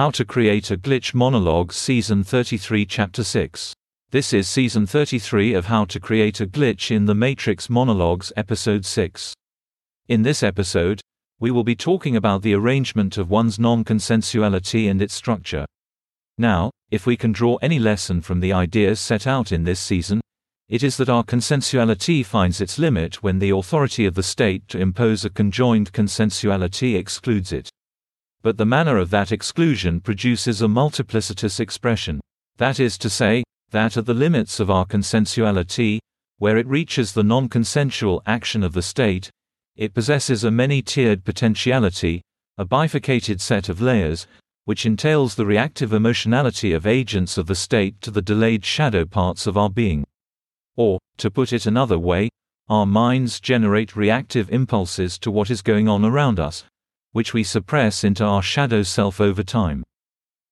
How to Create a Glitch Monologue Season 33 Chapter 6. This is Season 33 of How to Create a Glitch in the Matrix Monologues Episode 6. In this episode, we will be talking about the arrangement of one's non-consensuality and its structure. Now, if we can draw any lesson from the ideas set out in this season, it is that our consensuality finds its limit when the authority of the state to impose a conjoined consensuality excludes it. But the manner of that exclusion produces a multiplicitous expression. That is to say, that at the limits of our consensuality, where it reaches the non consensual action of the state, it possesses a many tiered potentiality, a bifurcated set of layers, which entails the reactive emotionality of agents of the state to the delayed shadow parts of our being. Or, to put it another way, our minds generate reactive impulses to what is going on around us, which we suppress into our shadow self over time.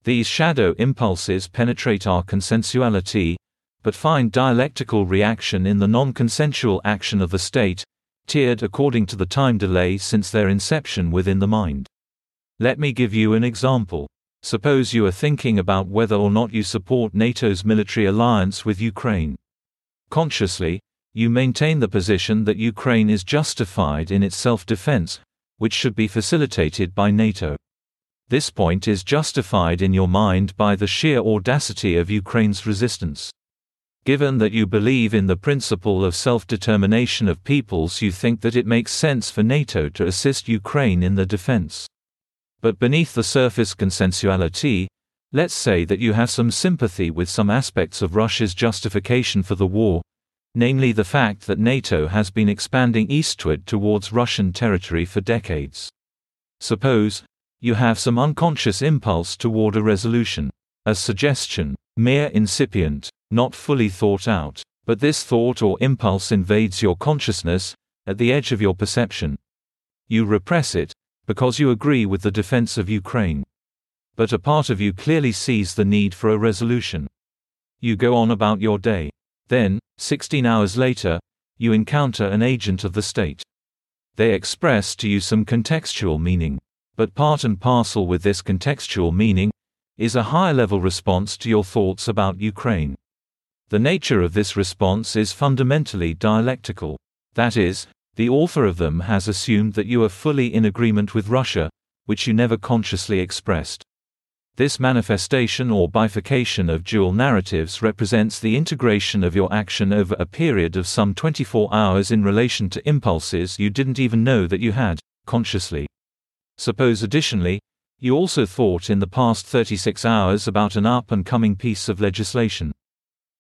These shadow impulses penetrate our consensuality, but find dialectical reaction in the non consensual action of the state, tiered according to the time delay since their inception within the mind. Let me give you an example. Suppose you are thinking about whether or not you support NATO's military alliance with Ukraine. Consciously, you maintain the position that Ukraine is justified in its self defense, which should be facilitated by NATO. This point is justified in your mind by the sheer audacity of Ukraine's resistance. Given that you believe in the principle of self determination of peoples, you think that it makes sense for NATO to assist Ukraine in the defense. But beneath the surface consensuality, let's say that you have some sympathy with some aspects of Russia's justification for the war, namely the fact that NATO has been expanding eastward towards Russian territory for decades. Suppose you have some unconscious impulse toward a resolution, a suggestion, mere incipient, not fully thought out, but this thought or impulse invades your consciousness, at the edge of your perception. You repress it, because you agree with the defense of Ukraine. But a part of you clearly sees the need for a resolution. You go on about your day. Then, 16 hours later, you encounter an agent of the state. They express to you some contextual meaning. But part and parcel with this contextual meaning is a higher level response to your thoughts about Ukraine. The nature of this response is fundamentally dialectical. That is, the author of them has assumed that you are fully in agreement with Russia, which you never consciously expressed. This manifestation or bifurcation of dual narratives represents the integration of your action over a period of some 24 hours in relation to impulses you didn't even know that you had, consciously. Suppose additionally, you also thought in the past 36 hours about an up and coming piece of legislation.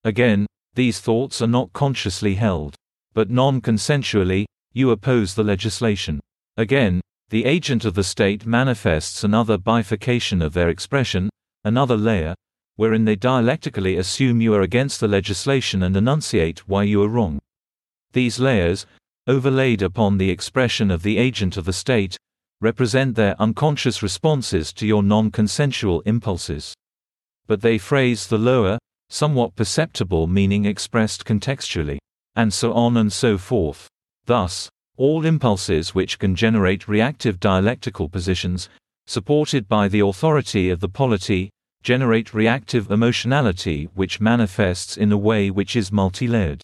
Again, these thoughts are not consciously held. But non consensually, you oppose the legislation. Again, the agent of the state manifests another bifurcation of their expression, another layer, wherein they dialectically assume you are against the legislation and enunciate why you are wrong. These layers, overlaid upon the expression of the agent of the state, represent their unconscious responses to your non consensual impulses. But they phrase the lower, somewhat perceptible meaning expressed contextually, and so on and so forth. Thus, all impulses which can generate reactive dialectical positions, supported by the authority of the polity, generate reactive emotionality which manifests in a way which is multi-layered.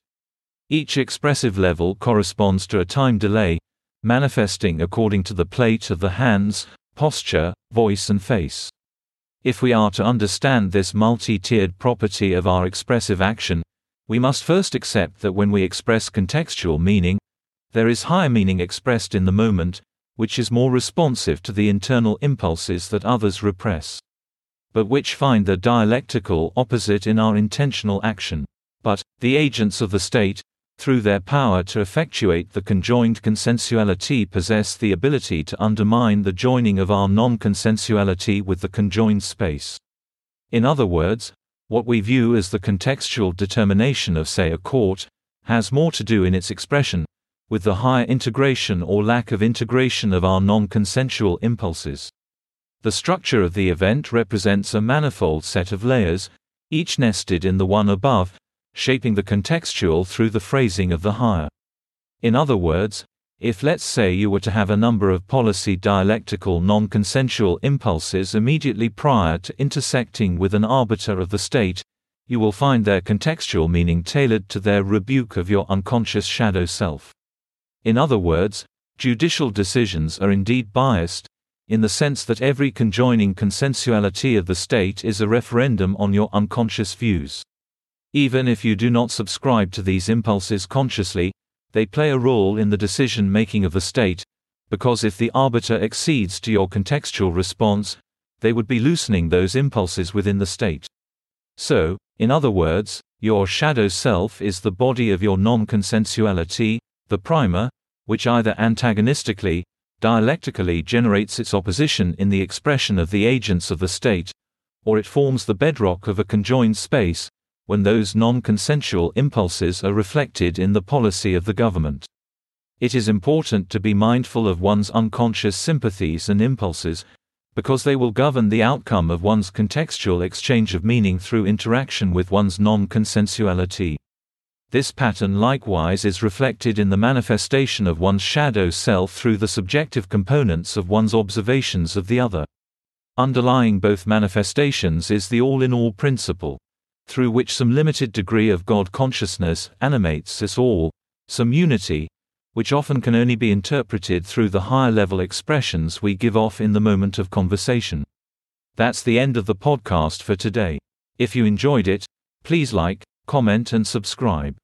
Each expressive level corresponds to a time delay, manifesting according to the plate of the hands, posture, voice and face. If we are to understand this multi-tiered property of our expressive action, we must first accept that when we express contextual meaning, there is higher meaning expressed in the moment, which is more responsive to the internal impulses that others repress. But which find their dialectical opposite in our intentional action. But, the agents of the state, through their power to effectuate the conjoined consensuality possess the ability to undermine the joining of our non-consensuality with the conjoined space. In other words, what we view as the contextual determination of say a court, has more to do in its expression, with the higher integration or lack of integration of our non-consensual impulses. The structure of the event represents a manifold set of layers, each nested in the one above, shaping the contextual through the phrasing of the higher. In other words, If let's say you were to have a number of policy dialectical non-consensual impulses immediately prior to intersecting with an arbiter of the state, you will find their contextual meaning tailored to their rebuke of your unconscious shadow self. In other words, judicial decisions are indeed biased, in the sense that every conjoining consensuality of the state is a referendum on your unconscious views. Even if you do not subscribe to these impulses consciously, they play a role in the decision making of the state, because if the arbiter accedes to your contextual response, they would be loosening those impulses within the state. So, in other words, your shadow self is the body of your non consensuality, the primer, which either antagonistically, dialectically generates its opposition in the expression of the agents of the state, or it forms the bedrock of a conjoined space, when those non consensual impulses are reflected in the policy of the government. It is important to be mindful of one's unconscious sympathies and impulses, because they will govern the outcome of one's contextual exchange of meaning through interaction with one's non consensuality. This pattern likewise is reflected in the manifestation of one's shadow self through the subjective components of one's observations of the other. Underlying both manifestations is the all in all principle, through which some limited degree of God consciousness animates us all, some unity, which often can only be interpreted through the higher level expressions we give off in the moment of conversation. That's the end of the podcast for today. If you enjoyed it, please like, comment, and subscribe.